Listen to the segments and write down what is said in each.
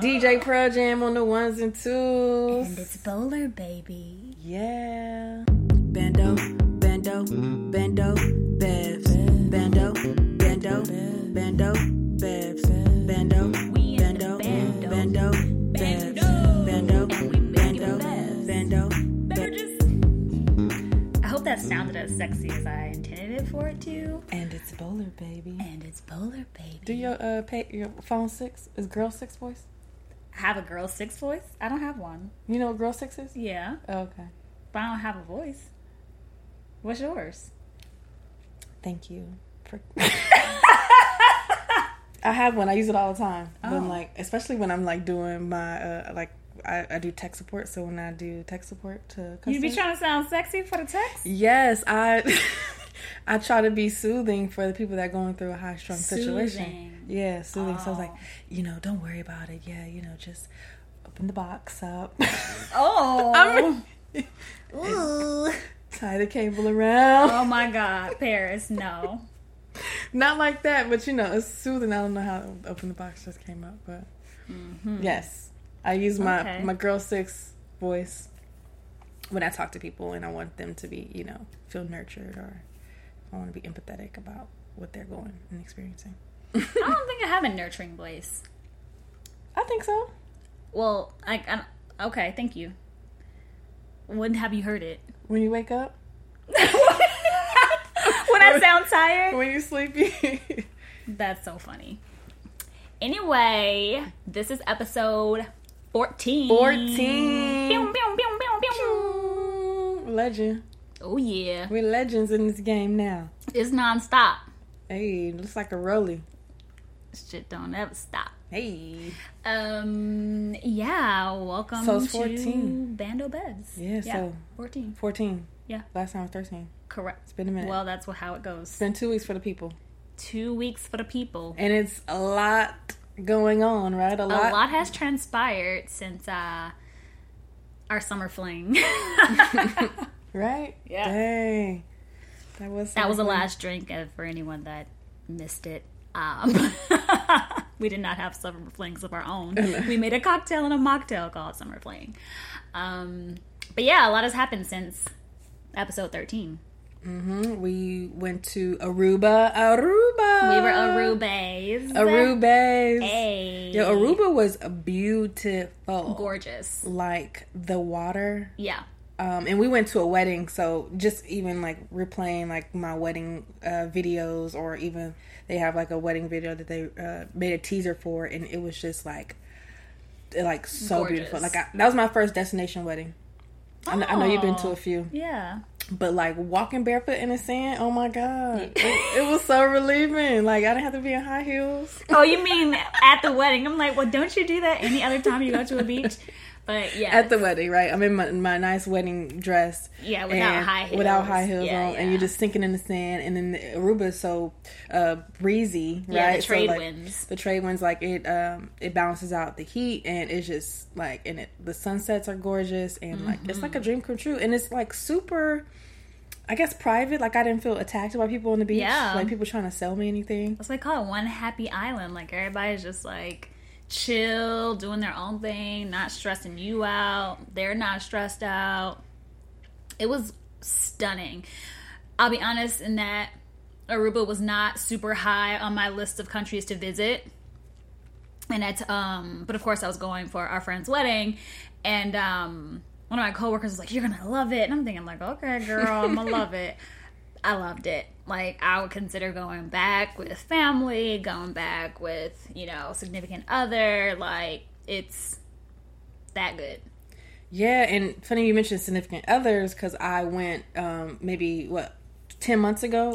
DJ Pro Jam on the ones and twos. And it's bowler, baby. Yeah. Bando, bando, bando, bevs. Bando, bando, bando, bevs. Bando, We in the bando, bando. bando, bevs. Bando, bando, bando, Better. I hope that sounded as sexy as I intended it for it to. And it's bowler, baby. And it's bowler, baby. Do your uh pay, your phone six is girl six voice? Have a girl six voice? I don't have one. You know what girl six is? Yeah, Oh, okay. but I don't have a voice. What's yours? Thank you. For... I have one. I use it all the time. But Oh. like, especially when I'm like doing my uh like I, I do tech support. So when I do tech support to customers, You be trying to sound sexy for the text? yes, I I try to be soothing for the people that are going through a high strung situation. Yeah, soothing. So I was like, Oh. you know, don't worry about it. Yeah, you know, just open the box up, Oh. Ooh. tie the cable around. Oh my God, Paris, no. Not like that, but you know, it's soothing. I don't know how open the box just came up, but mm-hmm. yes, I use my Okay. my girl six voice when I talk to people, and I want them to be, you know, feel nurtured, or I want to be empathetic about what they're going and experiencing. I don't think I have a nurturing voice. I think so. Well, I, I okay, thank you. When have you heard it? When you wake up, when I sound tired? when you're sleepy. That's so funny. Anyway, this is episode 14. 14. Pew, pew, pew, pew, pew. Legend. Oh, yeah. We're legends in this game now. It's nonstop. Hey, looks like a rolly. Shit don't ever stop. Hey. Um, yeah, welcome So it's to 14. Bando Bevs. Yeah, so- 14. 14. Yeah. Last time was 13. Correct. It's been a minute. Well, that's what, how it goes. It's been two weeks for the people. Two weeks for the people. And it's a lot going on, right? A lot. A lot. lot has transpired since uh, our summer fling. Right? Yeah. Dang. That was that was the last drink for anyone that missed it. Um, we did not have summer flings of our own. we made a cocktail and a mocktail called summer fling. Um, but yeah, a lot has happened since episode 13. Mhm. We went to Aruba. Aruba. We were Arubes. Arubas. Hey. Yo, Aruba was beautiful. Gorgeous. Like the water. Yeah. Um, and we went to a wedding, so just even like replaying like my wedding uh, videos, or even they have like a wedding video that they uh, made a teaser for, and it was just like, like so Gorgeous. beautiful. Like I, that was my first destination wedding. I, kn- I know you've been to a few, Yeah. but like walking barefoot in the sand, oh my god, it, it was so relieving. Like I didn't have to be in high heels. Oh, you mean at the wedding? I'm like, well, don't you do that any other time you go to a beach? But yeah, At the wedding, right? I'm in my, my nice wedding dress. Yeah, without high heels. Without high heels Yeah, on, and you're just sinking in the sand. And then the Aruba is so uh, breezy, right? Yeah, the So, trade like, winds. The trade winds, like it, um, it balances out the heat, and it's just like, and it the sunsets are gorgeous, and like it's Mm-hmm. like a dream come true, and it's like super. I guess private. Like I didn't feel attacked by people on the beach. Yeah. Like people trying to sell me anything. That's what I call it one happy island. Like everybody's just like chill, doing their own thing, not stressing you out. They're not stressed out. It was stunning. I'll be honest in that Aruba was not super high on my list of countries to visit. And it's um but of course I was going for our friend's wedding and um one of my coworkers was like, You're gonna love it and I'm thinking like, Okay girl, I'm gonna love it. I loved it. Like I would consider going back with family, going back with, you know, significant other, like it's that good. Yeah, and funny you mentioned significant others because I went um, maybe what ten months ago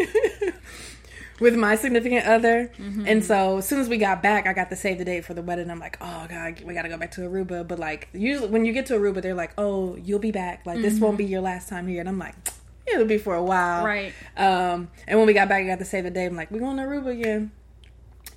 with my significant other, and so as soon as we got back, I got to save the date for the wedding. I'm like, oh god, we got to go back to Aruba. But like usually when you get to Aruba, they're like, oh, you'll be back. Like this won't be your last time here, and I'm like. It'll be for a while, Right. Um, and when we got back, I got to save the day. I'm like, we're going to Aruba again.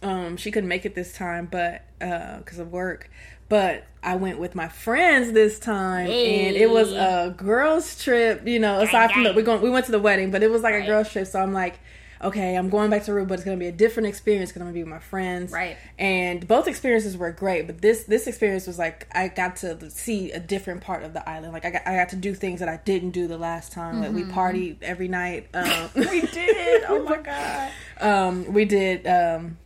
Um, she couldn't make it this time, but because of work. But I went with my friends this time, and it was a girls' trip. You know, aside from the gang. we going, we went to the wedding, but it was like a girls' trip. So I'm like, okay, I'm going back to Aruba, but it's gonna be a different experience. Because I'm Gonna be with my friends, Right. And both experiences were great, but this this experience was like I got to see a different part of the island. Like I got I got to do things that I didn't do the last time. Like we partied every night. Um, we did. Oh my god. um, we did um,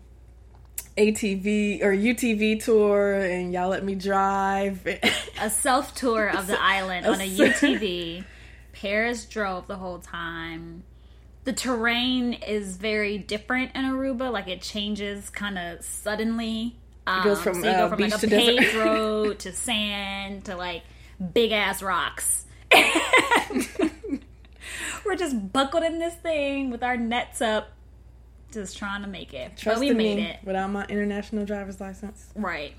ATV or UTV tour, and y'all let me drive. A self tour of the island on a UTV. Paris drove the whole time. The terrain is very different in Aruba. Like it changes kind of suddenly. Um, goes from, so you go uh, from like a paved road to sand to like big ass rocks. We're just buckled in this thing with our nets up, just trying to make it. Trust but we made me it. without my international driver's license. Right.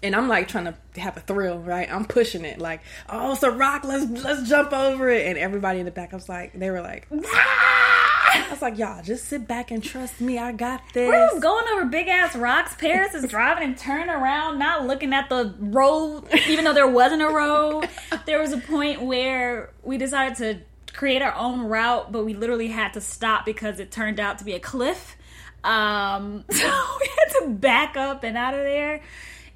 and I'm like trying to have a thrill, right? I'm pushing it, like, oh, it's a rock, let's let's jump over it, and everybody in the back, I was like, they were like, I was like, y'all, just sit back and trust me, I got this. We're going over big ass rocks. Paris is driving and turning around, not looking at the road, even though there wasn't a road. There was a point where we decided to create our own route, but we literally had to stop because it turned out to be a cliff. Um, so we had to back up and out of there.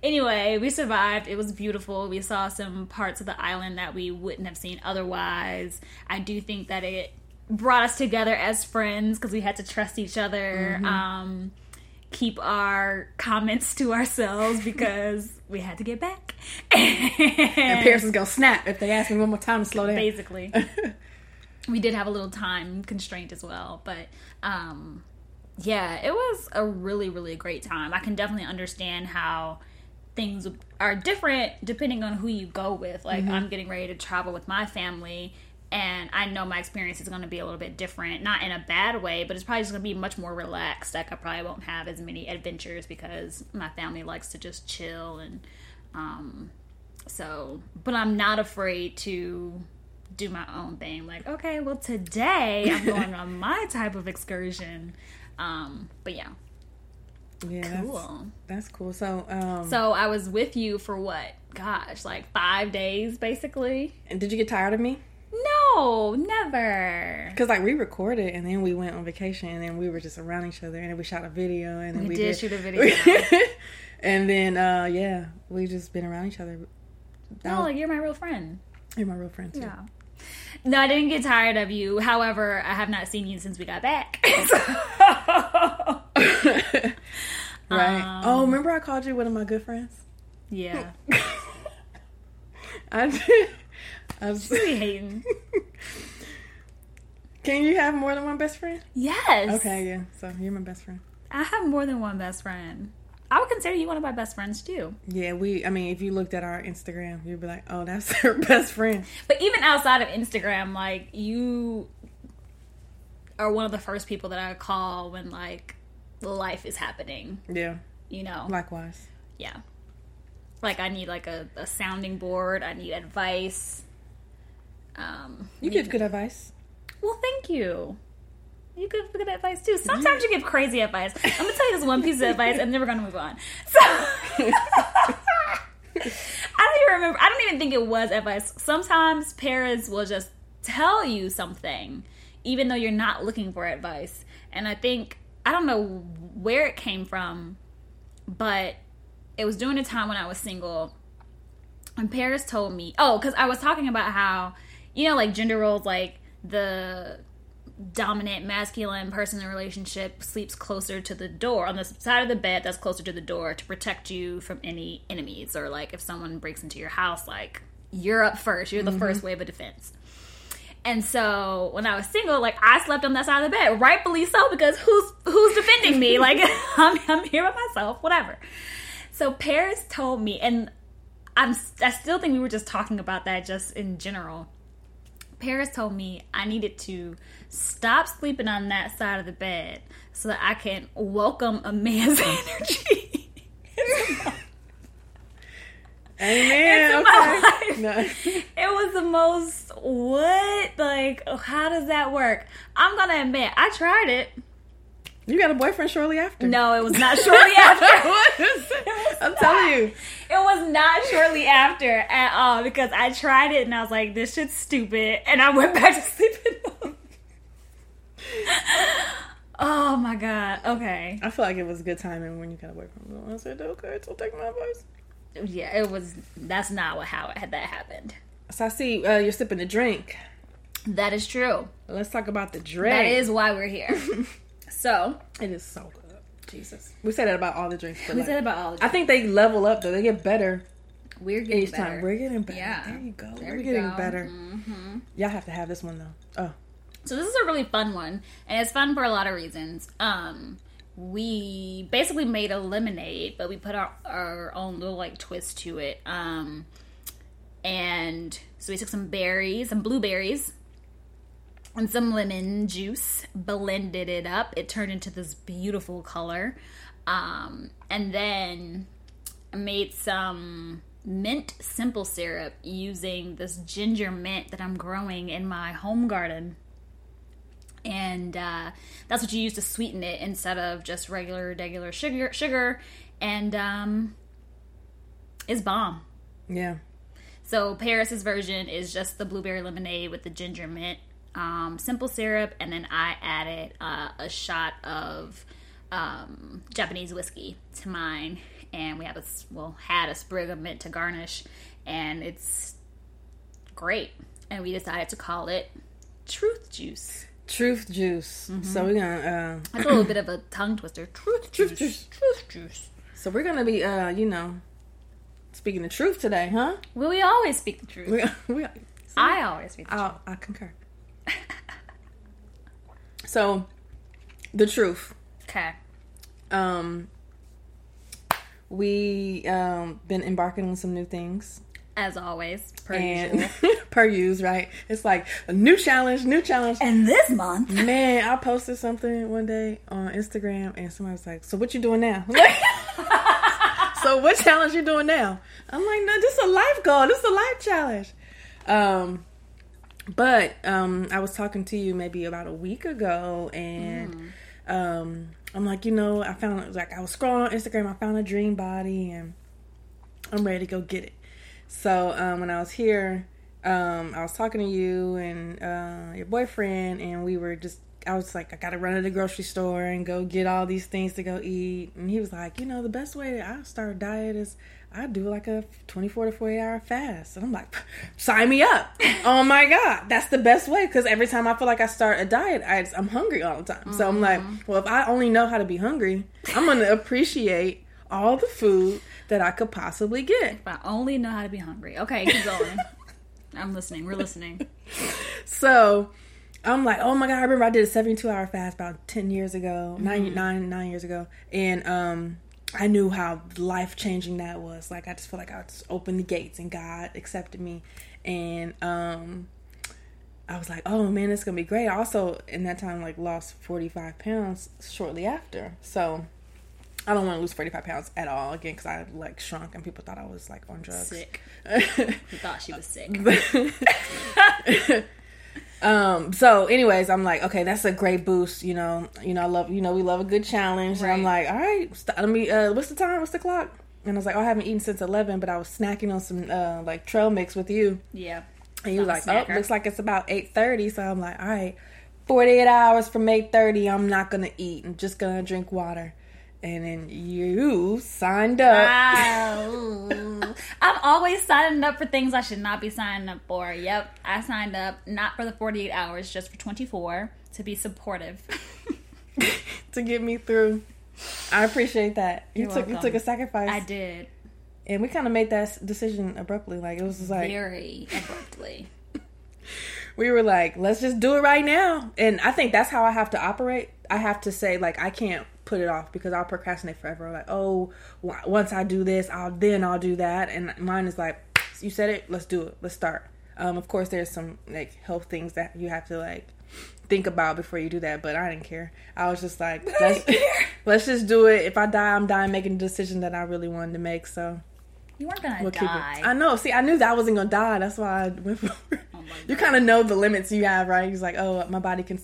Anyway, we survived. It was beautiful. We saw some parts of the island that we wouldn't have seen otherwise. I do think that it brought us together as friends because we had to trust each other. Um, keep our comments to ourselves because we had to get back. and Paris is gonna snap if they ask me one more time to slow down. basically. we did have a little time constraint as well, but um yeah, it was a really really great time. I can definitely understand how things are different depending on who you go with. Like I'm getting ready to travel with my family and I know my experience is going to be a little bit different, not in a bad way, but it's probably just going to be much more relaxed. Like I probably won't have as many adventures because my family likes to just chill and um so, but I'm not afraid to do my own thing. Like, okay, well, today I'm going on my type of excursion. Um, but yeah, Yeah, that's, cool. that's cool. So, um, So I was with you for what? Gosh, like five days basically. and did you get tired of me? No, never. Because like we recorded and then we went on vacation and then we were just around each other and then we shot a video and then We we, did shoot a video. and then uh yeah, we just been around each other. No, like you're my real friend. You're my real friend too. Yeah. No, I didn't get tired of you. However, I have not seen you since we got back. Right. Um, oh, remember I called you one of my good friends? yeah. I did. Was, We hating. can you have more than one best friend? Yes. Okay, yeah. So you're my best friend. I have more than one best friend. I would consider you one of my best friends too. Yeah, we. I mean, if you looked at our Instagram, you'd be like, "Oh, that's her best friend." But even outside of Instagram, like you are one of the first people that I call when like life is happening. Yeah. You know, Likewise. yeah. Like I need like a, a sounding board. I need advice. Um, You give good advice. well, thank you. You give good advice too. Sometimes you give crazy advice. I'm gonna tell you this one piece of advice, and then we're gonna move on. So. I don't even remember. I don't even think it was advice. Sometimes parents will just tell you something, even though you're not looking for advice. And I think, I don't know where it came from, but it was during a time when I was single. And Paris told me, oh, because I was talking about how, you know, like gender roles, like the dominant masculine person in a relationship sleeps closer to the door on the side of the bed that's closer to the door to protect you from any enemies or like if someone breaks into your house like you're up first you're the mm-hmm. first wave of defense and so when I was single, like I slept on that side of the bed, rightfully so, because who's who's defending me? Like I'm, I'm here by myself, whatever. So Paris told me, and I'm I still think we were just talking about that just in general. Paris told me I needed to stop sleeping on that side of the bed so that I can welcome a man's energy. Amen. Okay. No. it was the most what? Like, how does that work? I'm gonna admit, I tried it. You got a boyfriend shortly after. No, it was not shortly after. It? I'm telling you. It was not shortly after at all because I tried it and I was like, this shit's stupid. And I went back to sleeping. Oh my god. Okay. I feel like it was a good timing when you got from them. I said, okay, so take my advice. Yeah, it was. That's not what how it had that happened. So I see uh, you're sipping the drink. That is true. Let's talk about the drink. That is why we're here. so It is so good. Jesus. We say that about all the drinks. We like, said about all. The I think they level up though. They get better we're getting each better. time. We're getting better. Yeah. There you go. There We're we getting go. better. hmm Y'all have to have this one though. Oh. So this is a really fun one, and it's fun for a lot of reasons. Um, we basically made a lemonade, but we put our, our own little like twist to it. Um, and so we took some berries, some blueberries, and some lemon juice, blended it up. It turned into this beautiful color. Um, and then made some mint simple syrup using this ginger mint that I'm growing in my home garden. And uh, that's what you use to sweeten it instead of just regular, regular sugar. Sugar, and um, it's bomb. Yeah. So Paris's version is just the blueberry lemonade with the ginger mint, um, simple syrup, and then I added uh, a shot of um, Japanese whiskey to mine, and we have a well had a sprig of mint to garnish, and it's great. And we decided to call it Truth Juice. Truth juice. Mm-hmm. So we're gonna uh That's a little bit of a tongue twister. Truth Truth Juice. Truth Juice. so we're gonna be uh, you know, speaking the truth today, huh? Will we always speak the truth? We, we I always speak the truth. I, I concur. so, the truth. Okay. Um, we um been embarking on some new things, As always, per and usual. per use, right? It's like a new challenge, new challenge. And this month, Man, I posted something one day on Instagram, and somebody was like, "So what you doing now?" so what challenge you doing now? I'm like, "No, this is a life goal. This is a life challenge." Um, but um, I was talking to you maybe about a week ago, and um, I'm like, you know, I found like I was scrolling on Instagram, I found a dream body, and I'm ready to go get it. So um, when I was here, um, I was talking to you and uh, your boyfriend, and we were just. I was like, I gotta run to the grocery store and go get all these things to go eat. And he was like, you know, the best way I start a diet is I do like a 24 to 48 hour fast. And I'm like, sign me up. oh my God, that's the best way. Because every time I feel like I start a diet, I, I'm hungry all the time. So I'm like, well, if I only know how to be hungry, I'm gonna appreciate all the food that I could possibly get. If I only know how to be hungry. Okay, keep going. I'm listening. We're listening. So I'm like, oh my god, I remember I did a 72 hour fast about 10 years ago, nine, nine, nine years ago, and um, I knew how life changing that was. Like, I just feel like I just opened the gates and God accepted me, and um, I was like, oh man, it's gonna be great. I also, in that time, like lost 45 pounds shortly after, so. I don't want to lose 45 pounds at all again because I like shrunk and people thought I was like on drugs. Sick. Thought she was sick. um so anyways i'm like okay that's a great boost you know. You know i love you know we love a good challenge. And i'm like all right st- let me uh what's the time? What's the clock? And i was like oh, i haven't eaten since 11 but i was snacking on some uh like trail mix with you. Yeah. and you were like oh looks like it's about 8.30 so i'm like all right 48 hours from 8.30 i'm not gonna eat. I'm just gonna drink water and then you signed up Wow. I'm always signing up for things I should not be signing up for. Yep, I signed up not for the 48 hours, just for 24 to be supportive. to get me through i appreciate that you You're took you took a sacrifice I did and we kind of made that decision abruptly like it was just like very abruptly. we were like, let's just do it right now. And I think that's how I have to operate. I have to say, like, I can't put it off because I'll procrastinate forever. Like, oh, once I do this, I'll then I'll do that. And mine is like, you said it, let's do it, let's start. Um, of course, there's some like health things that you have to like think about before you do that, but I didn't care. I was just like, let's, let's just do it. If I die, I'm dying making a decision that I really wanted to make. So You weren't gonna we'll die. I know. See, I knew that I wasn't gonna die. That's why I went for it. Oh You kind of know the limits you have, right? He's like, oh, my body can,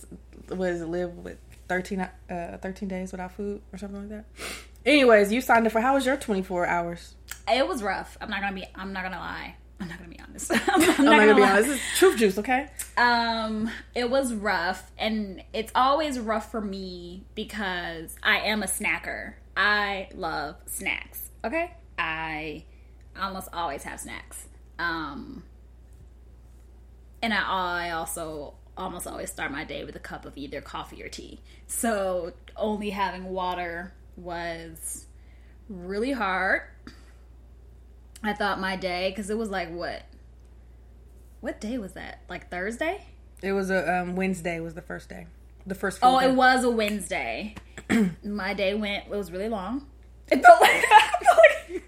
what is it, live with 13, uh, 13 days without food or something like that. Anyways, you signed up for, how was your 24 hours? It was rough. I'm not gonna be. I'm not gonna lie. I'm not gonna be honest. I'm not, I'm not gonna, gonna be honest. This is truth juice, okay? Um, it was rough, and it's always rough for me because I am a snacker. I love snacks. Okay, I almost always have snacks. Um, and I, I also almost always start my day with a cup of either coffee or tea. So only having water was really hard. I thought my day because it was like what? What day was that? Like Thursday? It was a um, Wednesday was the first day. The first full Oh, day. it was a Wednesday. My day went. It was really long. It felt like, I felt like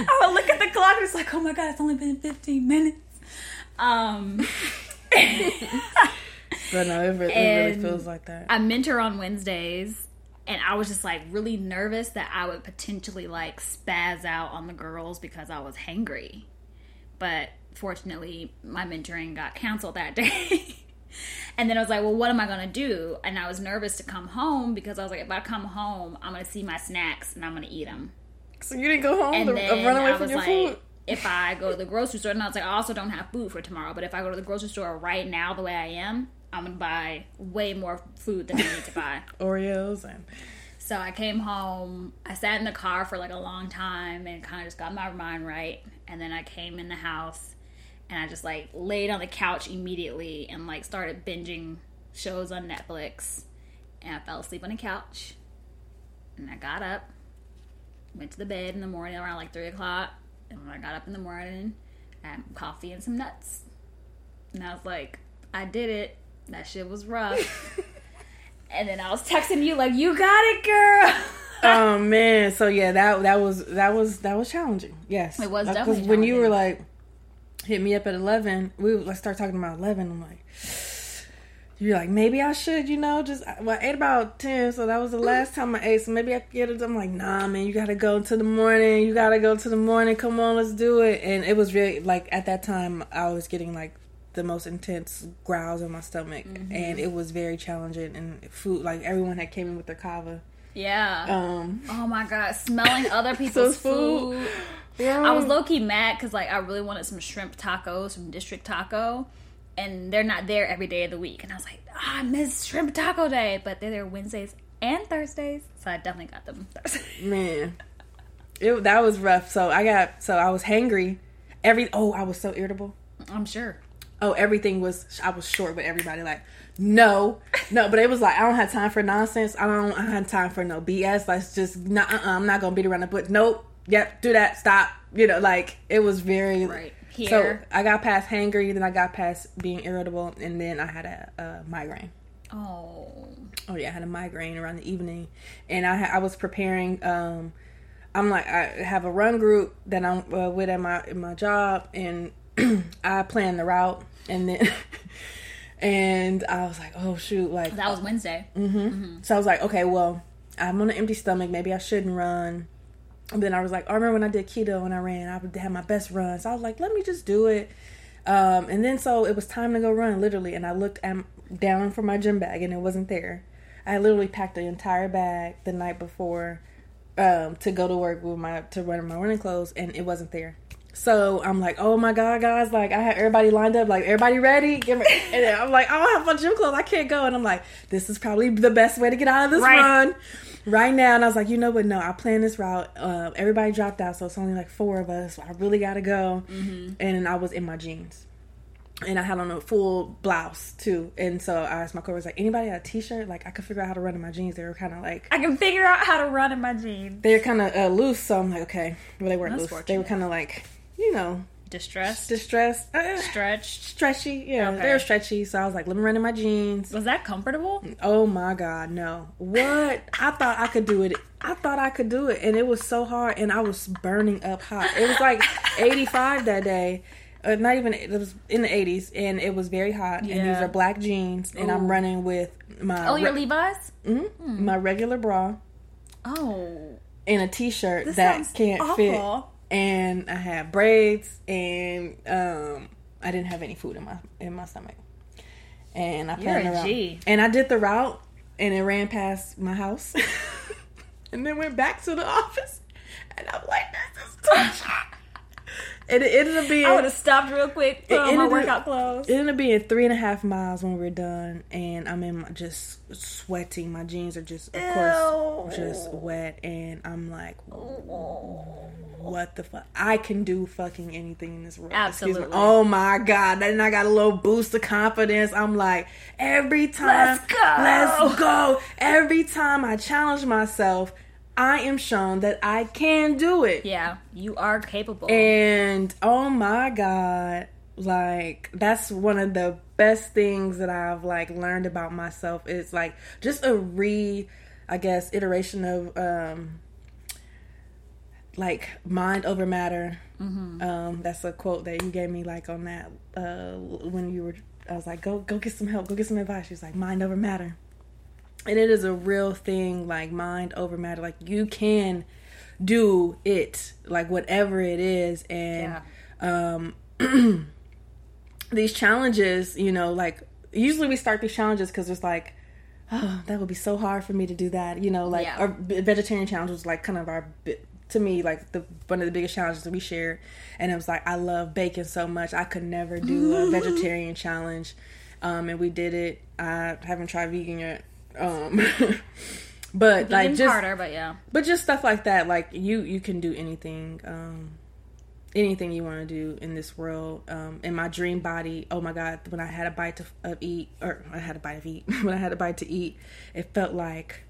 I would look at the clock and it's like, oh my god, it's only been fifteen minutes. Um, But no, it, re- it really feels like that. I mentor on Wednesdays, and I was just like really nervous that I would potentially like spaz out on the girls because I was hangry. But fortunately, my mentoring got canceled that day. and then I was like, well, what am I going to do? And I was nervous to come home because I was like, if I come home, I'm going to see my snacks and I'm going to eat them. so you didn't go home And to uh, run away from your like, food? If I go to the grocery store, and I was like, I also don't have food for tomorrow, but if I go to the grocery store right now the way I am, I'm to buy way more food than I need to buy. Oreos and So I came home. I sat in the car for like a long time and kind of just got my mind right. And then I came in the house and I just like laid on the couch immediately and like started binging shows on Netflix. And I fell asleep on the couch. And I got up, went to the bed in the morning around like three o'clock. And when I got up in the morning, I had coffee and some nuts. And I was like, I did it. That shit was rough. And then I was texting you like, "You got it, girl." oh man, so yeah, that that was that was that was challenging. Yes, It was uh, Like, definitely when you were like, hit me up at eleven. We let's start talking about eleven. I'm like, you're like maybe I should, you know, just well, I ate about ten, so that was the last time I ate. So maybe I could get it. I'm like, nah, man, you gotta go to the morning. You gotta go to the morning. Come on, let's do it. And it was really like at that time I was getting like the most intense growls in my stomach, Mm-hmm. and it was very challenging. And food, like everyone had came in with their kava. yeah. Um, oh my god, smelling other people's food. food. yeah. I was low key mad because like I really wanted some shrimp tacos from District Taco, and they're not there every day of the week. And I was like, ah, I miss shrimp taco day, but they're there Wednesdays and Thursdays, so I definitely got them man. It that was rough. So i got so i was hangry. Every oh i was so irritable. I'm sure. oh everything was i was short with everybody. Like no no. But it was like i don't have time for nonsense. I don't i have time for no bs let's just not uh-uh, i'm not gonna beat around the bush. Nope. Yep do that. Stop. You know like it was very Right. So i got past hangry then i got past being irritable and then i had a, a migraine Oh. oh yeah, I had a migraine around the evening, and I I was preparing. Um, I'm like I have a run group that I'm uh, with at my at my job, and I plan the route, and then and I was like, oh shoot, like That was Wednesday. mm-hmm so I was like, okay, well, I'm on an empty stomach. Maybe I shouldn't run. And then I was like, I remember when I did keto and I ran, I had my best run. So I was like, let me just do it. Um, and then so it was time to go run, literally. And I looked at, down for my gym bag and it wasn't there. I literally packed the entire bag the night before um, to go to work with my to run my running clothes, and it wasn't there. So I'm like, oh my god, guys! Like I had everybody lined up, like everybody ready. Give me, and I'm like, I don't have my gym clothes. I can't go. And I'm like, this is probably the best way to get out of this Right. run right now. And I was like, you know what? No, I planned this route. Uh, everybody dropped out, so it's only like four of us. I really got to go. And I was in my jeans. And I had on a full blouse too, and so I asked my coworkers like, anybody have a t-shirt? Like I could figure out how to run in my jeans. They were kind of like, I can figure out how to run in my jeans. they're kind of uh, loose, so I'm like, okay. Well, they weren't That's loose. They were kind of like, you know, Distressed, distressed, uh, stretched. stretchy. Yeah, Okay. they were stretchy. So I was like, let me run in my jeans. Was that comfortable? Oh my god, no! What I thought I could do it. I thought I could do it, and it was so hard, and I was burning up hot. It was like 85 that day. Uh, not even it was in the 80s, and it was very hot. And these are black jeans, and I'm running with my Oh, your re- Levi's? Mhm. my regular bra Oh, and a t-shirt this that can't fit. And I had braids, and um, I didn't have any food in my in my stomach. And I You're planned a route, and I did the route, and it ran past my house, and then went back to the office, and I'm like, this is too hot. it, ended up being. I would have stopped real quick, put on my ended up- workout clothes. It ended up being three and a half miles when we were done, and I'm in my, just sweating. My jeans are just, of course, just wet, and I'm like, what the fuck? I can do fucking anything in this world. Excuse me. Absolutely. Oh my god! Then I got a little boost of confidence. I'm like, every time, Let's go. let's go. Every time I challenge myself, I am shown that I can do it. Yeah, you are capable. And oh my god, like that's one of the best things that I've like learned about myself is like just a re I guess iteration of um like mind over matter. Um that's a quote that you gave me like on that uh when you were I was like go go get some help, go get some advice. She's like mind over matter. And it is a real thing like mind over matter. Like you can do it like whatever it is. And um these challenges you know like usually we start these challenges because it's like oh that would be so hard for me to do that. You know like Yeah. our vegetarian challenge was like kind of our to me like the one of the biggest challenges that we shared. And it was like i love bacon so much i could never do a vegetarian challenge. Um and we did it. I haven't tried vegan yet um but like just harder, but yeah. but just stuff like that like you you can do anything um anything you want to do in this world um in my dream body oh my god when i had a bite to, of eat or i had a bite of eat when i had a bite to eat it felt like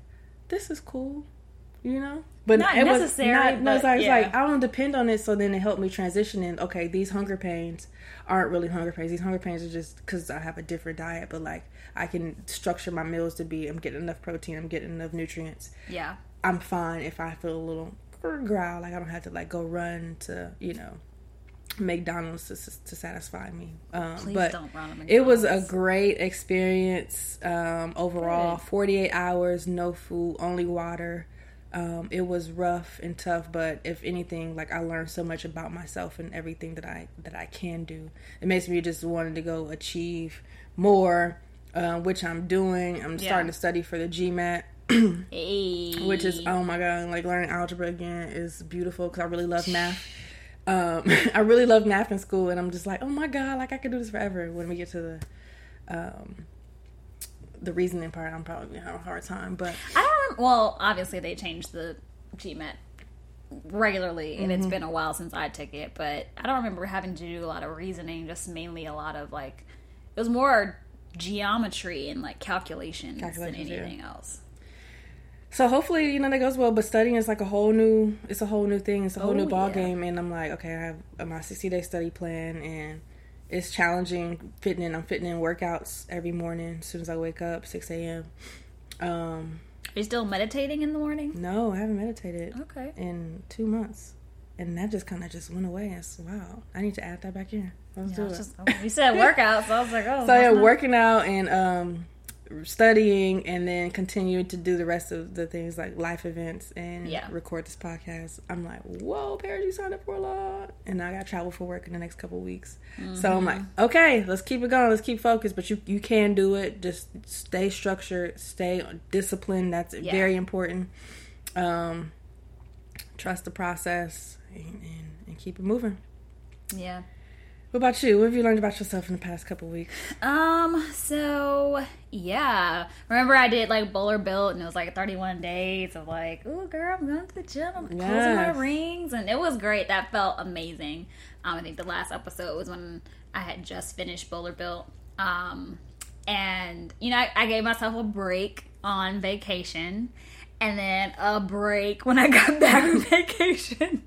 this is cool you know but Not it was necessary, not, no, it's like, it's yeah. like i don't depend on it so then it helped me transition in okay these hunger pains aren't really hunger pains these hunger pains are just because i have a different diet but like i can structure my meals to be i'm getting enough protein i'm getting enough nutrients Yeah. I'm fine if I feel a little growl. Like I don't have to like go run to you know McDonald's to, to satisfy me. Um, Please but don't run it was a great experience um, overall. Good. 48 hours, no food, only water. Um, it was rough and tough, but if anything, like I learned so much about myself and everything that I that I can do. It makes me just wanting to go achieve more, uh, which I'm doing. I'm Yeah. starting to study for the GMAT Hey. which is oh my god like learning algebra again is beautiful because i really love math um i really love math in school and i'm just like oh my god like i could do this forever when we get to the um the reasoning part i'm probably gonna have a hard time but I don't. Well, obviously they changed the GMAT regularly, and Mm-hmm. it's been a while since I took it. But I don't remember having to do a lot of reasoning. Just mainly a lot of like it was more geometry and like calculations, Calculations, than yeah. anything else. so hopefully you know that goes well but studying is like a whole new it's a whole new thing it's a whole Oh, new ball yeah. game and i'm like okay i have my 60 day study plan and it's challenging fitting in i'm fitting in workouts every morning as soon as i wake up 6 a.m um Are you still meditating in the morning? no i haven't meditated Okay. in two months, and that just kind of just went away. It's wow, I need to add that back in. Let's Yeah, do it. just, oh, you said workouts, so I was like, oh. so yeah, not- working out and um, studying, and then continuing to do the rest of the things like life events and Yeah. record this podcast. I'm like, whoa, Paris, you signed up for a lot, and I got to travel for work in the next couple weeks. So I'm like, Mm-hmm. okay, let's keep it going, let's keep focused. But you you can do it. Just stay structured, stay disciplined. That's Yeah. very important. Um, trust the process and, and, and keep it moving. Yeah. What about you? What have you learned about yourself in the past couple weeks? Um, so yeah. Remember I did like bowler built and it was like 31 days of like, oh girl, I'm going to the gym, I'm closing my rings and it was great. That felt amazing. Um, I think the last episode was when I had just finished bowler built. Um and you know, I, I gave myself a break on vacation and then a break when I got back from vacation.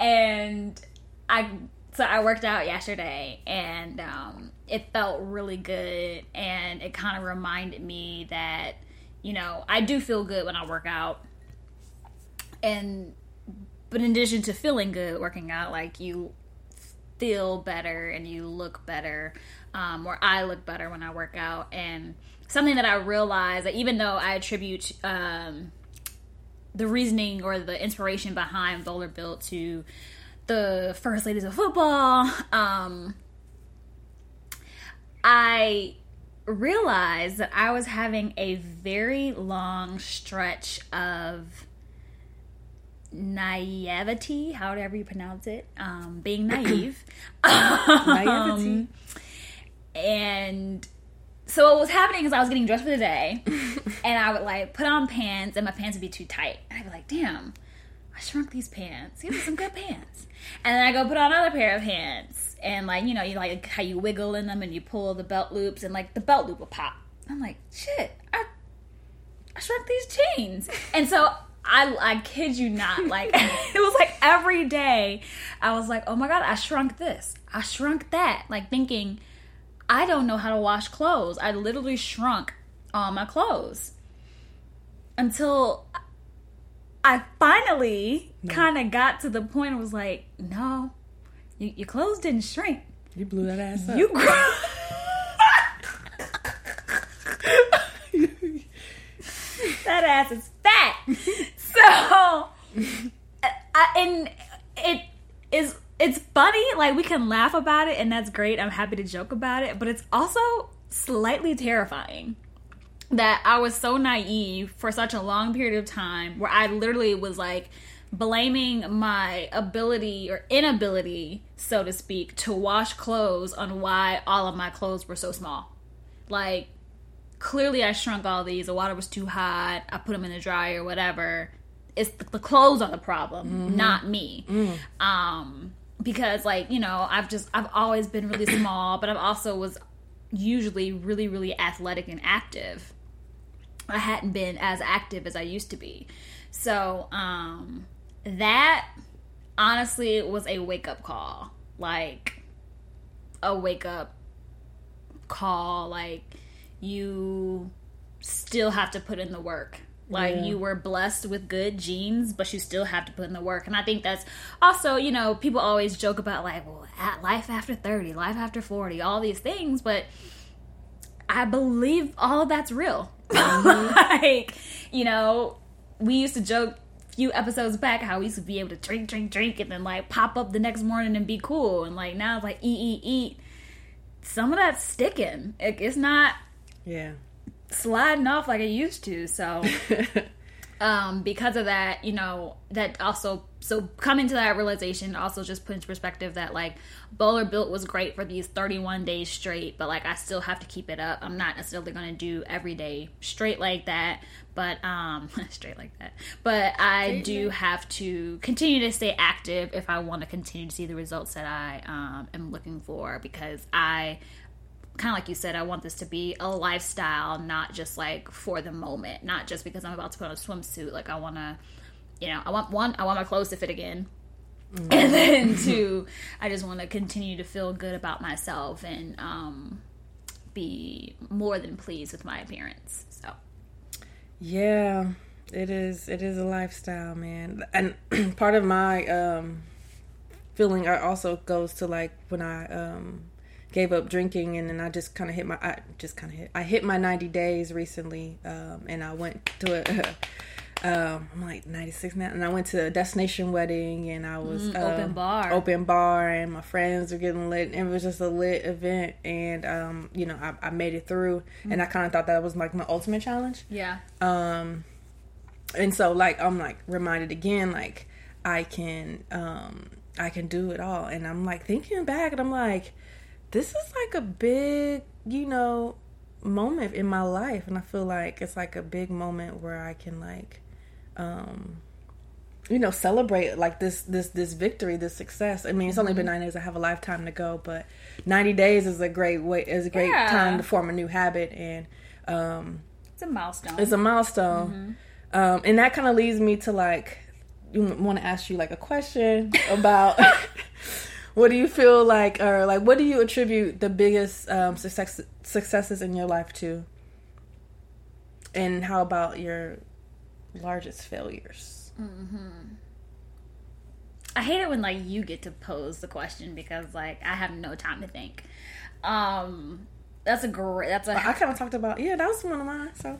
and I so I worked out yesterday and um, it felt really good and it kind of reminded me that you know I do feel good when I work out. And but in addition to feeling good working out like you feel better and you look better um, or I look better when I work out. And something that I realized that even though I attribute um, the reasoning or the inspiration behind Bowler Built to the first ladies of football, um, I realized that I was having a very long stretch of naivety, however you pronounce it, um, being naive. Naivety. Um, and so what was happening is I was getting dressed for the day, and I would like put on pants, and my pants would be too tight. And I'd be like, "Damn, I shrunk these pants. These are some good pants." And then I go put on another pair of pants, and like you know, you like how you wiggle in them and you pull the belt loops, and like the belt loop will pop. I'm like, "Shit, I I shrunk these jeans," and so. I, I kid you not. Like it was like every day, I was like, "Oh my god, I shrunk this, I shrunk that." Like thinking, I don't know how to wash clothes. I literally shrunk all my clothes until I finally kind of got to the point. I was like, no, you, your clothes didn't shrink. You blew that ass up. You grew. that ass is fat. So, I, and it is it's funny like we can laugh about it and that's great i'm happy to joke about it but it's also slightly terrifying that i was so naive for such a long period of time where i literally was like blaming my ability or inability so to speak to wash clothes on why all of my clothes were so small. Like clearly i shrunk all these the water was too hot i put them in the dryer whatever. It's the clothes are the problem not me. Um because like you know i've just i've always been really small but i've also was usually really really athletic and active i hadn't been as active as i used to be. So um that honestly was a wake up call. Like a wake up call. Like you still have to put in the work. Like Yeah. you were blessed with good genes but you still have to put in the work. And i think that's also you know people always joke about like well at life after 30 life after 40 all these things. But i believe all of that's real like you know we used to joke a few episodes back how we used to be able to drink drink drink and then like pop up the next morning and be cool and like now it's like eat eat eat some of that's sticking It- it's not yeah. sliding off like it used to. So, um, because of that, you know, that also so coming to that realization also just put into perspective that like Bowler Built was great for these 31 days straight, but like I still have to keep it up. I'm not necessarily going to do every day straight like that, but um, straight like that. But I do have to continue to stay active if I want to continue to see the results that I um, am looking for because I kind of like you said, I want this to be a lifestyle, not just like for the moment, not just because I'm about to put on a swimsuit. Like I want to, you know, I want one, I want my clothes to fit again, and then two, I just want to continue to feel good about myself and um, be more than pleased with my appearance. So Yeah, it is. It is a lifestyle, man. And part of my um, feeling also goes to like when I um, gave up drinking, and then I just kind of hit my. I just kind of hit. I hit my ninety days recently, um, and I went to a. Um, I'm like 96 now, and I went to a destination wedding, and I was Mm, open um, bar. open bar, and my friends were getting lit. And it was just a lit event, and um, you know, I, I made it through, and I kind of thought that was like my ultimate challenge yeah, um and so like i'm like reminded again like i can um i can do it all and i'm like thinking back and i'm like this is like a big you know moment in my life and i feel like it's like a big moment where i can like um you know celebrate like this this this victory this success. I mean it's only been nine days. I have a lifetime to go but 90 days is a great way is a great Yeah. time to form a new habit and um it's a milestone. it's a milestone. Um, and that kind of leads me to like you want to ask you like a question about what do you feel like or like what do you attribute the biggest um, success successes in your life to? And how about your largest failures I hate it when like you get to pose the question because like I have no time to think. Um, that's a great. That's a i kind of talked about yeah that was one of mine so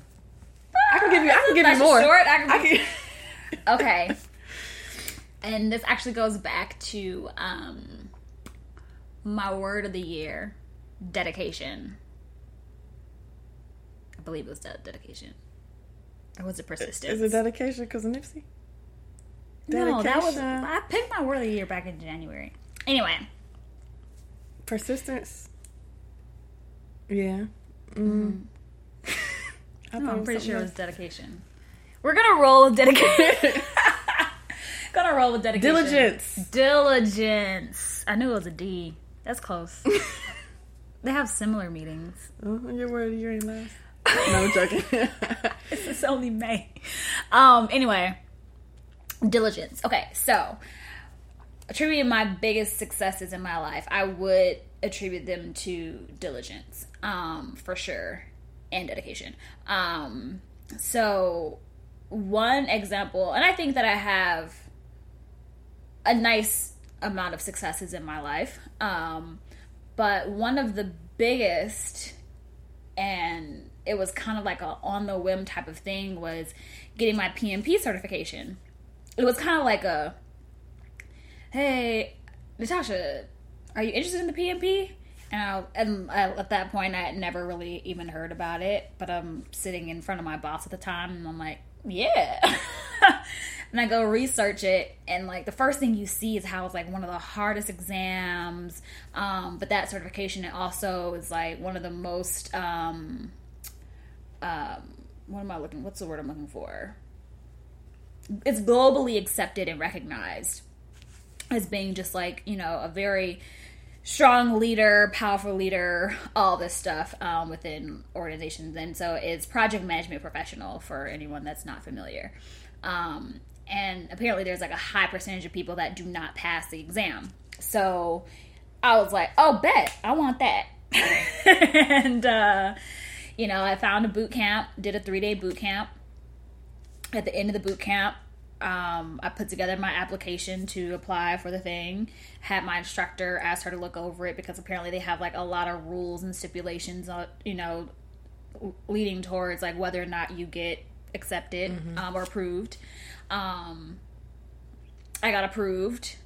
i can give you i can give you more short. I can- I can- okay. And this actually goes back to um my word of the year, dedication. I believe it was dedication. Or was it persistence? is it dedication because of nipsey No, that was Dedication. I picked my word of the year back in January. Anyway, Persistence. Yeah. Mm. I no, I'm pretty sure it was dedication. We're gonna roll with dedication. gonna roll with dedication. Diligence. Diligence. I knew it was a D. That's close. they have similar meanings. Oh, your word of the year ain't last. No, I'm joking. It's only May. Um. Anyway, diligence. Okay, so attributing my biggest successes in my life, I would attribute them to diligence, um, for sure, and dedication. Um. So one example, and I think that I have a nice amount of successes in my life. Um, but one of the biggest, and it was kind of like a on the whim type of thing, was getting my PMP certification. It was kind of like a, hey, Natasha, are you interested in the PMP? And, I, and I, at that point, I had never really even heard about it. But I'm sitting in front of my boss at the time, and I'm like, yeah. and I go research it, and like the first thing you see is how it's like one of the hardest exams. Um, but that certification it also is like one of the most. Um, um, what am I looking? What's the word I'm looking for? It's globally accepted and recognized as being just like you know a very strong leader, powerful leader, all this stuff um, within organizations. And so it's project management professional for anyone that's not familiar. Um, and apparently there's like a high percentage of people that do not pass the exam. So I was like, oh, bet, I want that. and, uh, you know, I found a boot camp, did a three day boot camp. At the end of the boot camp, um, I put together my application to apply for the thing. Had my instructor ask her to look over it because apparently they have like a lot of rules and stipulations, on, you know, leading towards like whether or not you get accepted um, or approved. Um, I got approved.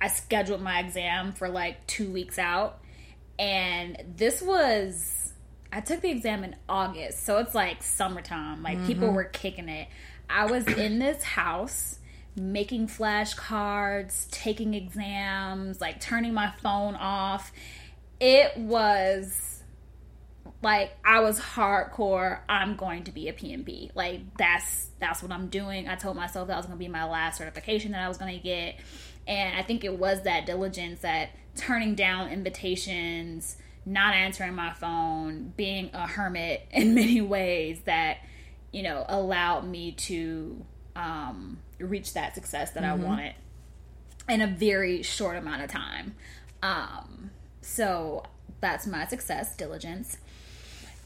I scheduled my exam for like two weeks out, and this was I took the exam in August, so it's like summertime. Like people mm-hmm. were kicking it. I was in this house making flashcards, taking exams, like turning my phone off. It was like I was hardcore. I'm going to be a PMP. Like that's that's what I'm doing. I told myself that was going to be my last certification that I was going to get, and I think it was that diligence, that turning down invitations, not answering my phone, being a hermit in many ways that you know allowed me to um, reach that success that I wanted in a very short amount of time. Um, so that's my success, diligence.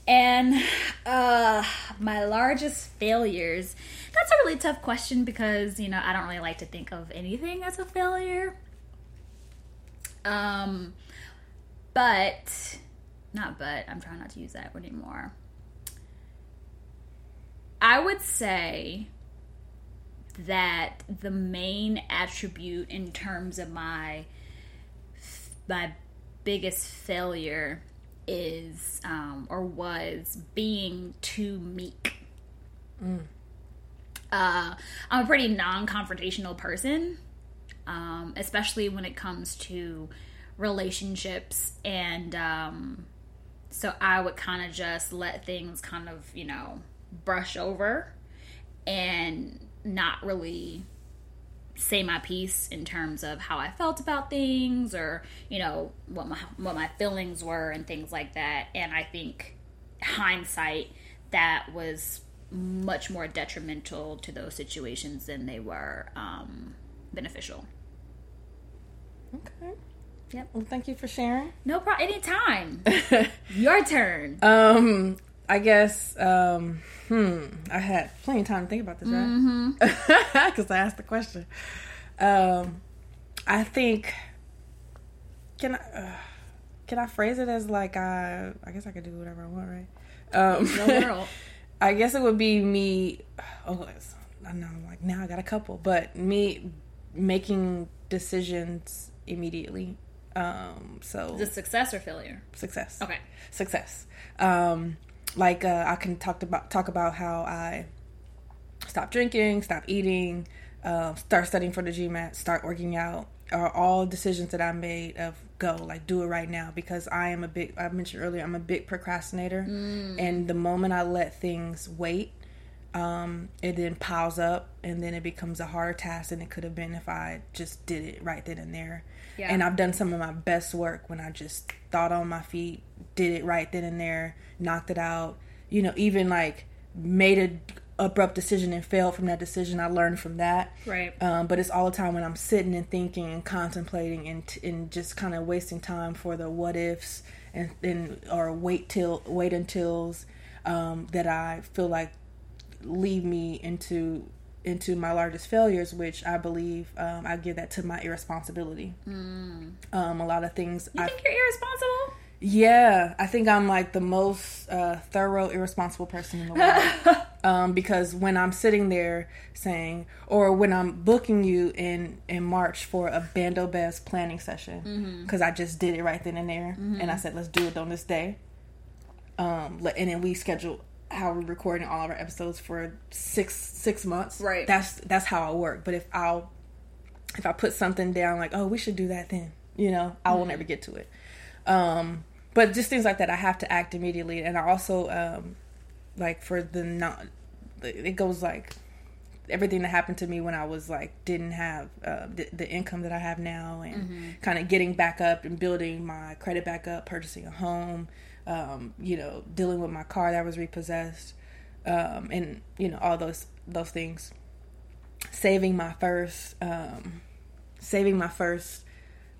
And uh, my largest failures. That's a really tough question because you know I don't really like to think of anything as a failure. Um, but not but. I'm trying not to use that anymore. I would say that the main attribute in terms of my my biggest failure is um, or was being too meek. mm. Uh, I'm a pretty non-confrontational person, um, especially when it comes to relationships, and um, so I would kind of just let things kind of you know brush over and not really say my piece in terms of how I felt about things or you know what my what my feelings were and things like that and I think hindsight that was much more detrimental to those situations than they were um, beneficial. okay. Yep. Well, thank you for sharing. No problem. Anytime. Your turn. Um, I guess. Um, hmm. I had plenty of time to think about this, right? Because I asked the question. Um, I think. Can I? Uh, can I phrase it as like I? I guess I could do whatever I want, right? Um, The world. I guess it would be me. Oh, it's- I know. Like now, I got a couple, but me making decisions immediately. Um, so The success or failure? success Okay. success. Um, like uh, I can talk about talk about how I stopped drinking, stopped eating, uh, start studying for the GMAT, start working out, are all decisions that I made of go like do it right now because I am a big I mentioned earlier I'm a big procrastinator mm. and the moment I let things wait um, it then piles up and then it becomes a harder task than it could have been if I just did it right then and there. Yeah. And I've done some of my best work when I just thought on my feet, did it right then and there, knocked it out. You know, even like made a abrupt decision and failed from that decision. I learned from that. Right. Um, but it's all the time when I'm sitting and thinking and contemplating and and just kind of wasting time for the what ifs and and or wait till wait untils um, that I feel like lead me into into my largest failures, which I believe um, I give that to my irresponsibility. Mm. Um, a lot of things. You I think you're irresponsible? Yeah, I think I'm like the most uh, thorough, irresponsible person in the world. um, because when I'm sitting there saying, or when I'm booking you in in March for a Bando Bevs planning session, because mm-hmm. I just did it right then and there, mm-hmm. and I said, let's do it on this day. Um, and then we schedule how we're recording all of our episodes for six six months. Right. That's that's how I work. But if I'll if I put something down like, oh, we should do that then, you know, I will mm-hmm. never get to it. Um, but just things like that, I have to act immediately, and I also um, like for the not. It goes like everything that happened to me when I was like didn't have uh, the, the, income that I have now, and mm-hmm. kind of getting back up and building my credit back up, purchasing a home, um, you know, dealing with my car that was repossessed, um, and you know all those those things. Saving my first, um, saving my first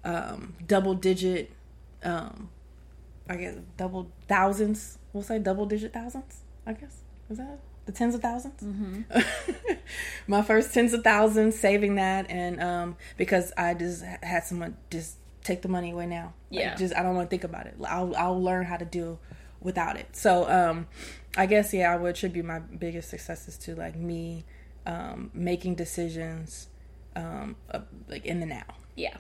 um, double digit, um, I guess double thousands. We'll say double digit thousands. I guess is that the tens of 1000s mm-hmm. my first tens of thousands, saving that, and um, because I just had someone just take the money away now. Yeah. Like, just I don't want to think about it. I'll I'll learn how to deal without it. So um I guess yeah, I would attribute my biggest successes to like me um making decisions um uh, like in the now. Yeah.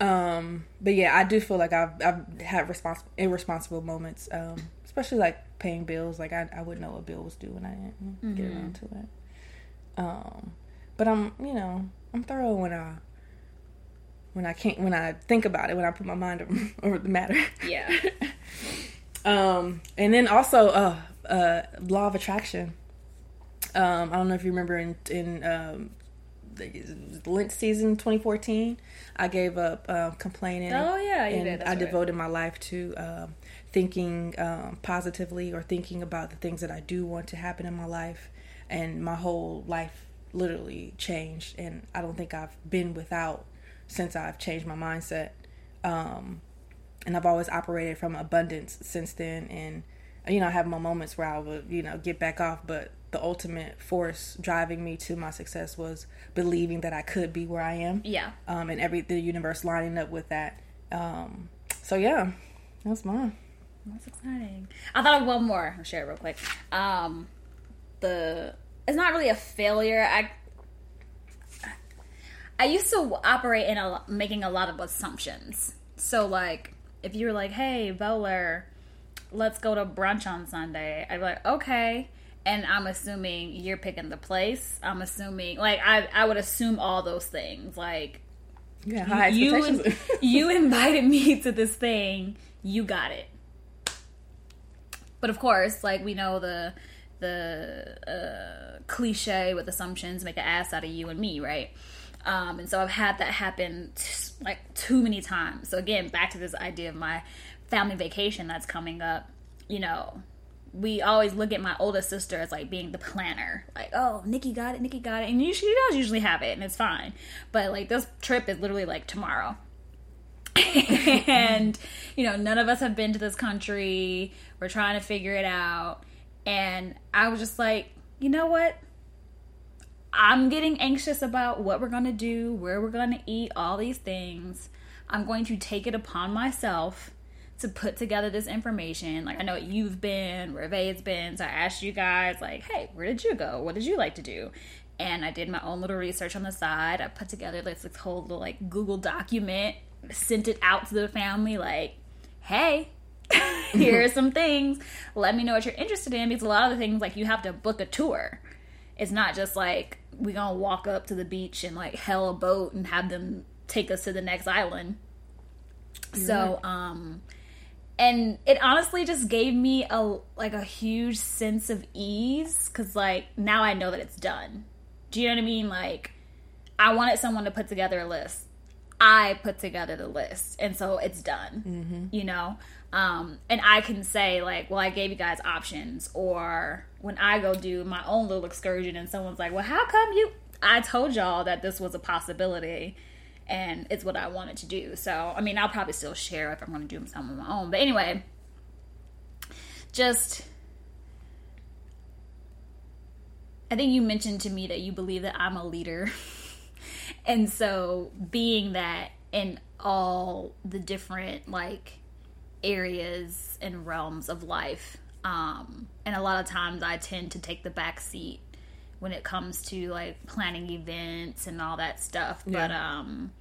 Um but yeah, I do feel like I've I've had responsible irresponsible moments um especially like paying bills like I I wouldn't know what bill was due when I didn't mm-hmm. get around to it. Um but I'm, you know, I'm thorough when I when I can't when I think about it when I put my mind over, the matter. Yeah. um, and then also uh, uh, law of attraction. Um, I don't know if you remember in in um, the Lent season 2014, I gave up uh, complaining. Oh yeah, and did. I right. devoted my life to um, thinking um, positively or thinking about the things that I do want to happen in my life, and my whole life literally changed. And I don't think I've been without since I've changed my mindset. Um, and I've always operated from abundance since then. And, you know, I have my moments where I would, you know, get back off, but the ultimate force driving me to my success was believing that I could be where I am. Yeah. Um, and every, the universe lining up with that. Um, so yeah, that's mine. That's exciting. I thought of one more. I'll share it real quick. Um, the, it's not really a failure. I I used to operate in a making a lot of assumptions. So like, if you were like, "Hey, Bowler, let's go to brunch on Sunday," I'd be like, "Okay." And I'm assuming you're picking the place. I'm assuming, like, I I would assume all those things. Like, yeah, high you you invited me to this thing. You got it. But of course, like we know the the uh, cliche with assumptions make an ass out of you and me, right? Um, and so I've had that happen t- like too many times. So again, back to this idea of my family vacation that's coming up. You know, we always look at my oldest sister as like being the planner. Like, oh, Nikki got it, Nikki got it, and she does usually have it, and it's fine. But like this trip is literally like tomorrow. and you know none of us have been to this country we're trying to figure it out and i was just like you know what I'm getting anxious about what we're going to do, where we're going to eat, all these things. I'm going to take it upon myself to put together this information. Like I know you've been, where Vay's been. So I asked you guys, like, hey, where did you go? What did you like to do? And I did my own little research on the side. I put together this, this whole little like Google document, sent it out to the family, like, hey, here are some things. Let me know what you're interested in because a lot of the things like you have to book a tour It's not just like we gonna walk up to the beach and like hail a boat and have them take us to the next island. so, um, and it honestly just gave me a like a huge sense of ease because like now I know that it's done. Do you know what I mean? Like, I wanted someone to put together a list. I put together the list, and so it's done. You know, um, and I can say like, well, I gave you guys options, or when I go do my own little excursion, and someone's like, well, how come you? I told y'all that this was a possibility, and it's what I wanted to do. So, I mean, I'll probably still share if I'm going to do some on my own. But anyway, just I think you mentioned to me that you believe that I'm a leader. and so being that in all the different like areas and realms of life um and a lot of times I tend to take the back seat when it comes to like planning events and all that stuff. But um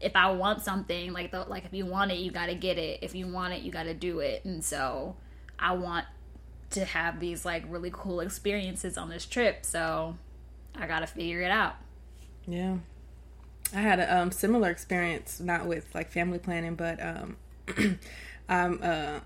if I want something like the, like if you want it, you got to get it. If you want it, you got to do it. And so I want to have these like really cool experiences on this trip. So I got to figure it out. Yeah. I had a um, similar experience, not with like family planning, but um, um, uh,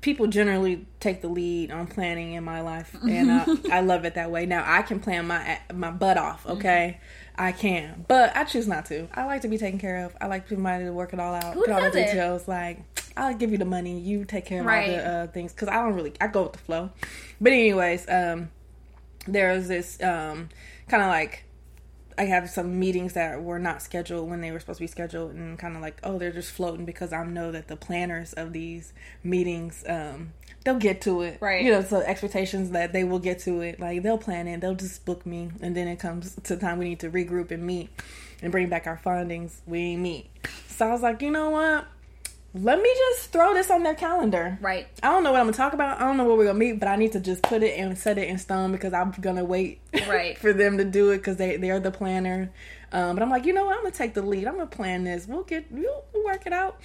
people generally take the lead on planning in my life, and uh, I love it that way. Now I can plan my my butt off, okay. I can, but I choose not to. I like to be taken care of. I like somebody to work it all out, Who get all the details. Like I'll give you the money, you take care of all the uh, things because I don't really. I go with the flow. But anyways, um, there was this um, kind of like I have some meetings that were not scheduled when they were supposed to be scheduled, and kind of like, oh, they're just floating because I know that the planners of these meetings, um, they'll get to it, Right. You know, so expectations that they will get to it, like they'll plan it, they'll just book me, and then it comes to time we need to regroup and meet and bring back our findings. We meet, so I was like, you know what? Let me just throw this on their calendar. Right. I don't know what I'm gonna talk about. I don't know where we're gonna meet, but I need to just put it and set it in stone because I'm gonna wait Right. for them to do it because they they're the planner. Um, but I'm like, you know what? I'm gonna take the lead. I'm gonna plan this. We'll get we'll, we'll work it out.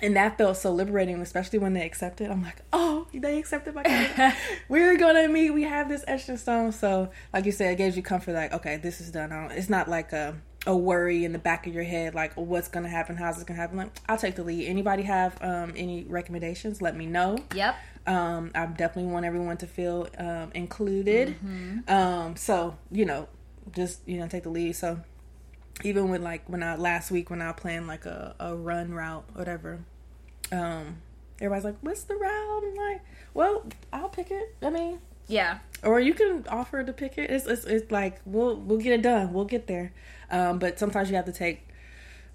And that felt so liberating, especially when they accepted. I'm like, oh, they accepted my. We're gonna meet. We have this extra stone. So, like you said, it gives you comfort. Like, okay, this is done. I don't, it's not like a a worry in the back of your head, like what's gonna happen, how's this gonna happen. Like, I'll take the lead. Anybody have um, any recommendations? Let me know. Yep. Um, I definitely want everyone to feel um, included. Mm-hmm. Um, so you know, just you know, take the lead. So even with like when I last week when I planned like a, a run route, whatever, um, everybody's like, "What's the route?" I'm like, "Well, I'll pick it." I mean, Yeah. or you can offer to pick it. It's it's, it's like we'll we'll get it done. We'll get there. Um, but sometimes you have to take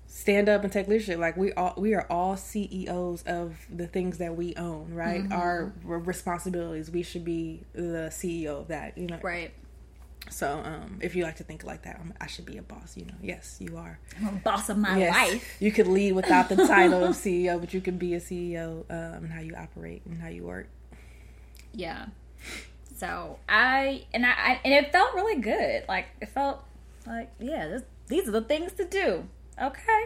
stand up and take leadership. Like we all we are all CEOs of the things that we own, right? Our r- responsibilities. We should be the CEO of that, you know. Right. So um, if you like to think like that, I'm, I should be a boss. You know, yes, you are. I'm a boss of my Yes, life. you could lead without the title of CEO, but you could be a CEO um, and how you operate and how you work. Yeah. So I and I, I and it felt really good. Like it felt like yeah, this, these are the things to do. Okay.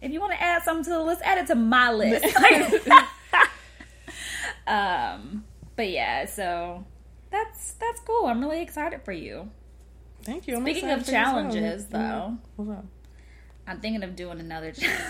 If you want to add something to the list, add it to my list. um, but yeah, so that's that's cool. I'm really excited for you. Thank you. I'm Speaking of for you as well. challenges, Mhm. though? I'm thinking of doing another. challenge.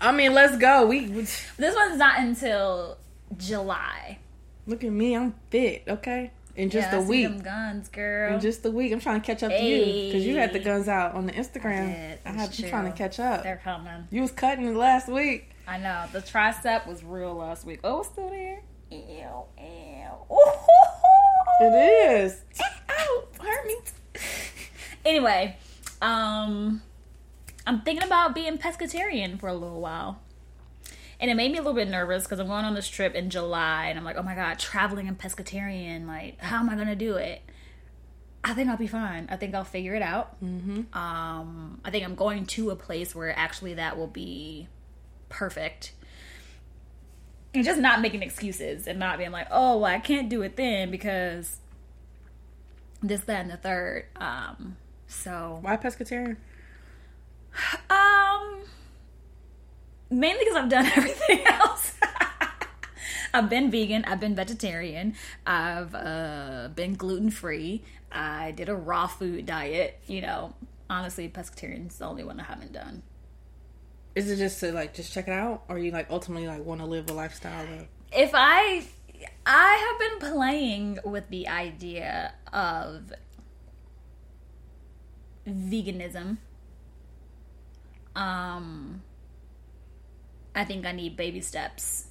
I mean, let's go. We, we this one's not until July. look at me. I'm fit. Okay, in just yeah, a I week. guns, girl. In just a week, I'm trying to catch up to you because you had the guns out on the Instagram. I had you trying to catch up. They're coming. You was cutting last week. I know. The tricep was real last week. Oh, it's still there. Ew, ew. It is. Ow, hurt me. Anyway, um, I'm thinking about being pescatarian for a little while. And it made me a little bit nervous because I'm going on this trip in July and I'm like, oh my God, traveling and pescatarian. Like, how am I going to do it? I think I'll be fine. I think I'll figure it out. Mm-hmm. Um, I think I'm going to a place where actually that will be perfect. And just not making excuses and not being like, oh, well, I can't do it then because this, that, and the third. Um, so, Why pescatarian? um, mainly because I've done everything else. I've been vegan. I've been vegetarian. I've uh, been gluten free. I did a raw food diet. You know, honestly, pescatarian's the only one I haven't done. Is it just to like just check it out, or you like ultimately like want to live a lifestyle of? If I, I have been playing with the idea of veganism. Um, I think I need baby steps.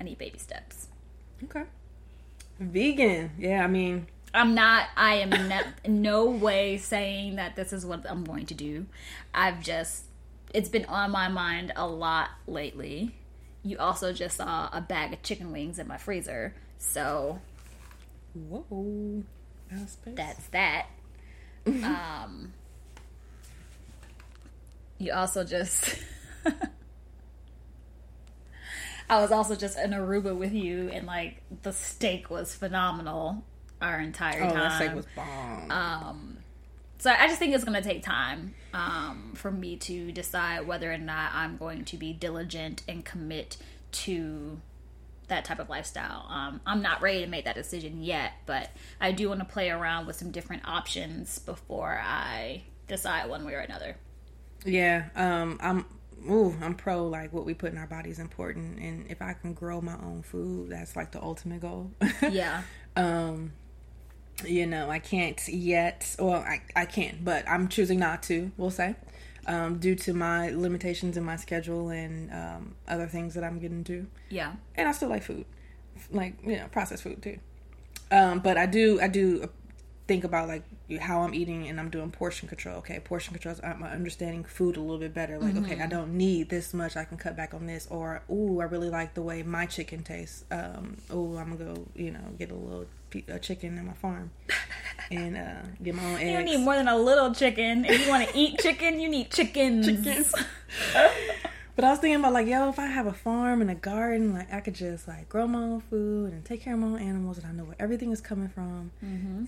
I need baby steps. Okay. Vegan, yeah. I mean, I'm not. I am not, no way saying that this is what I'm going to do. I've just. It's been on my mind a lot lately. You also just saw a bag of chicken wings in my freezer, so whoa, that's that. um, you also just. I was also just in Aruba with you, and like the steak was phenomenal our entire oh, time. that steak was bomb. Um, so I just think it's going to take time um, for me to decide whether or not I'm going to be diligent and commit to that type of lifestyle. Um, I'm not ready to make that decision yet, but I do want to play around with some different options before I decide one way or another. yeah, um, I'm. Ooh, I'm pro like what we put in our body is important, and if I can grow my own food, that's like the ultimate goal. Yeah. um you know i can't yet well i, I can but i'm choosing not to we'll say um, due to my limitations in my schedule and um, other things that i'm getting to Yeah. and i still like food like you know processed food too um, but i do i do think about like how i'm eating and i'm doing portion control. Okay portion control i'm understanding food a little bit better. Like okay i don't need this much. I can cut back on this. Or ooh i really like the way my chicken tastes. Um ooh i'm gonna go you know get a little pe- a chicken in my farm and uh get my own eggs. You need more than a little chicken. If you want to eat chicken, you need chickens. Chickens. But I was thinking about like, yo, if I have a farm and a garden, like I could just like grow my own food and take care of my own animals, and I know where everything is coming from,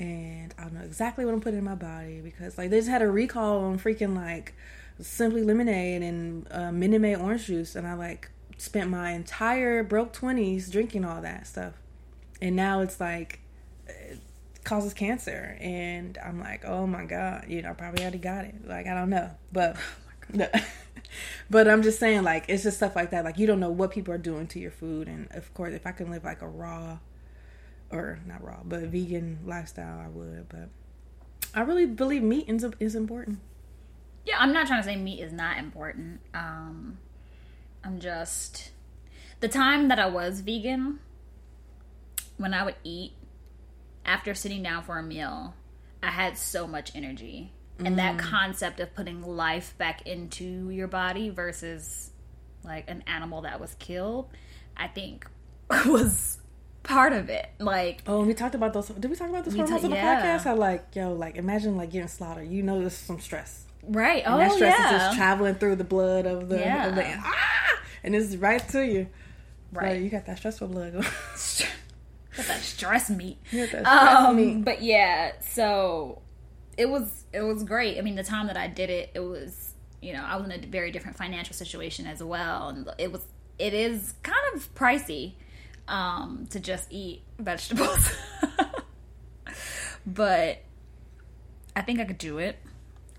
and I know exactly what I'm putting in my body because like they just had a recall on freaking like Simply Lemonade and uh, Minute Maid orange juice, and I like spent my entire broke twenties drinking all that stuff, and now it's like it causes cancer, and I'm like, oh my god, you know, I probably already got it. Like I don't know, but. but I'm just saying, like, it's just stuff like that. Like, you don't know what people are doing to your food. And of course, if I can live like a raw, or not raw, but vegan lifestyle, I would. But I really believe meat is, is important. Yeah, I'm not trying to say meat is not important. Um, I'm just the time that I was vegan, when I would eat after sitting down for a meal, I had so much energy. And that concept of putting life back into your body versus like an animal that was killed, I think was part of it. Like Oh, we talked about those. Did we talk about this ta- on the yeah. podcast? I like, yo, like, imagine like getting slaughtered. You know, this is some stress. right. And oh that stress yeah. is just traveling through the blood of the, Yeah. of the ah, and it's right to you. Right. Like, you got that stressful blood. Got that stress meat. That stress um, meat. But yeah, so it was it was great. I mean, the time that I did it, it was you know I was in a very different financial situation as well, and it was it is kind of pricey um, to just eat vegetables, but I think I could do it.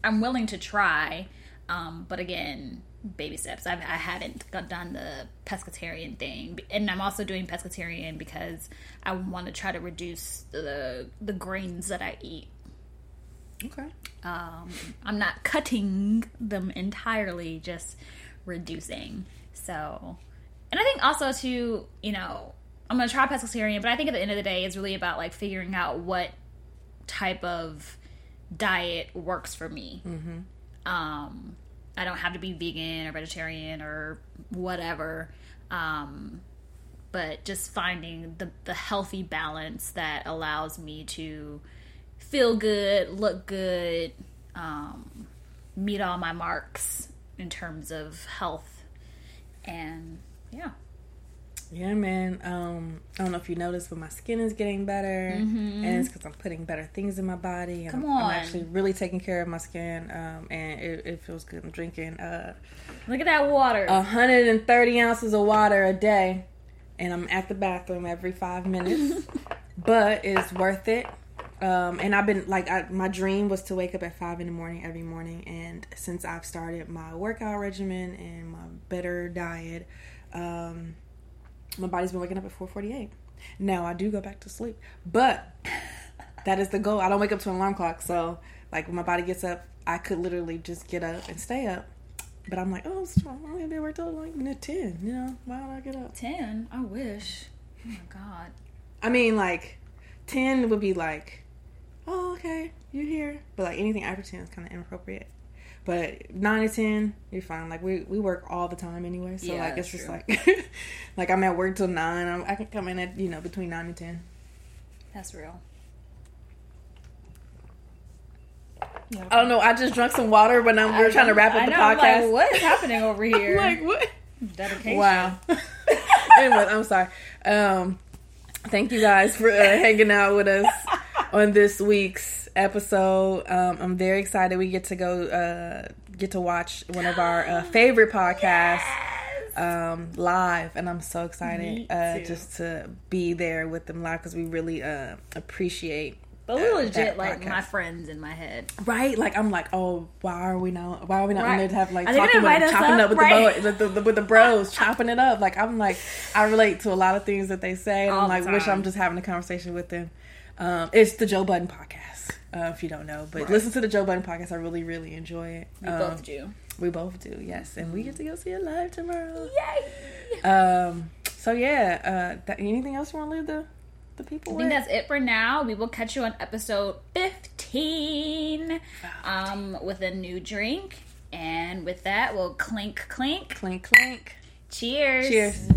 I'm willing to try, um, but again, baby steps. I've, I hadn't got- done the pescatarian thing, and I'm also doing pescatarian because I want to try to reduce the the grains that I eat. Okay. Um, I'm not cutting them entirely, just reducing. So, and I think also to you know, I'm gonna try pescatarian, but I think at the end of the day, it's really about like figuring out what type of diet works for me. Um, I don't have to be vegan or vegetarian or whatever. Um, but just finding the the healthy balance that allows me to feel good, look good, um, meet all my marks in terms of health, and yeah, Yeah, man. Um, I don't know if you noticed, but my skin is getting better, and it's because I'm putting better things in my body. And Mm-hmm. Come I'm, I'm actually really taking care of my skin, um, and it, it feels good. I'm drinking uh, look at that water. 130 ounces of water a day, and I'm at the bathroom every five minutes. but it's worth it Um, and I've been like, I, my dream was to wake up at five in the morning every morning. And since I've started my workout regimen and my better diet, um, my body's been waking up at four forty eight. Now I do go back to sleep, but that is the goal. I don't wake up to an alarm clock, so like when my body gets up, I could literally just get up and stay up. But I'm like, oh, I'm gonna be able to like ten. You know, why would I get up? Ten? I wish. Oh my god. I mean, like ten would be like, oh, okay, you're here. But like anything after ten is kind of inappropriate. But nine to ten, you're fine. Like we we work all the time anyway, so Yeah, like it's just true. like like I'm at work till nine. I'm, I can come in at you know between nine and ten. That's real. I don't know. I just drank some water when I'm, we're trying to wrap up I the know, I'm podcast. Like, what is happening over here? like what? Dedication. Wow. anyway, I'm sorry. Um, thank you guys for uh, hanging out with us on this week's episode. Um, I'm very excited. We get to go uh, get to watch one of our uh, favorite podcasts um, live, and I'm so excited uh, just to be there with them live because we really uh, appreciate. But we uh, legit like podcast. my friends in my head. Right, like I'm like, oh, why are we not? Why are we not Right. there to have like Are they gonna talking with, chopping up? up with Right. the, bo- the, the with the bros, chopping it up? Like I'm like, I relate to a lot of things that they say, and All I'm like, wish. I'm just having a conversation with them. Um, it's the Joe Budden podcast, uh, if you don't know, but listen to the Joe Budden podcast. I really, really enjoy it. We Um, both do. We both do, yes, and we get to go see it live tomorrow. Yay! Um, so yeah, uh, that, anything else you want to leave the the people I with? think that's it for now. We will catch you on episode 15 um, with a new drink. And with that, we'll clink, clink. clink, clink. Cheers. Cheers.